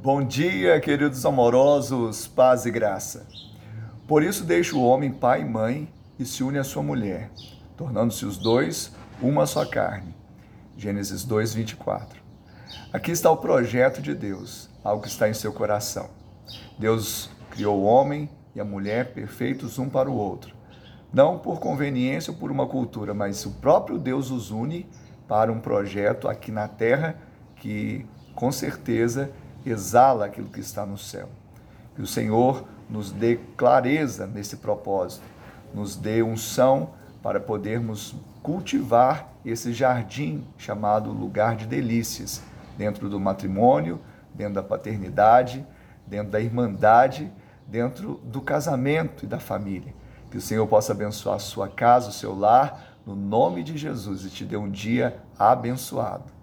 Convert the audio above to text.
Bom dia, queridos amorosos, paz e graça. Por isso deixa o homem pai e mãe e se une à sua mulher, tornando-se os dois uma só carne. Gênesis 2, 24. Aqui está o projeto de Deus, algo que está em seu coração. Deus criou o homem e a mulher perfeitos um para o outro. Não por conveniência ou por uma cultura, mas o próprio Deus os une para um projeto aqui na terra que com certeza exala aquilo que está no céu. Que o Senhor nos dê clareza nesse propósito, nos dê unção para podermos cultivar esse jardim chamado lugar de delícias, dentro do matrimônio, dentro da paternidade, dentro da irmandade, dentro do casamento e da família. Que o Senhor possa abençoar a sua casa, o seu lar, no nome de Jesus e te dê um dia abençoado.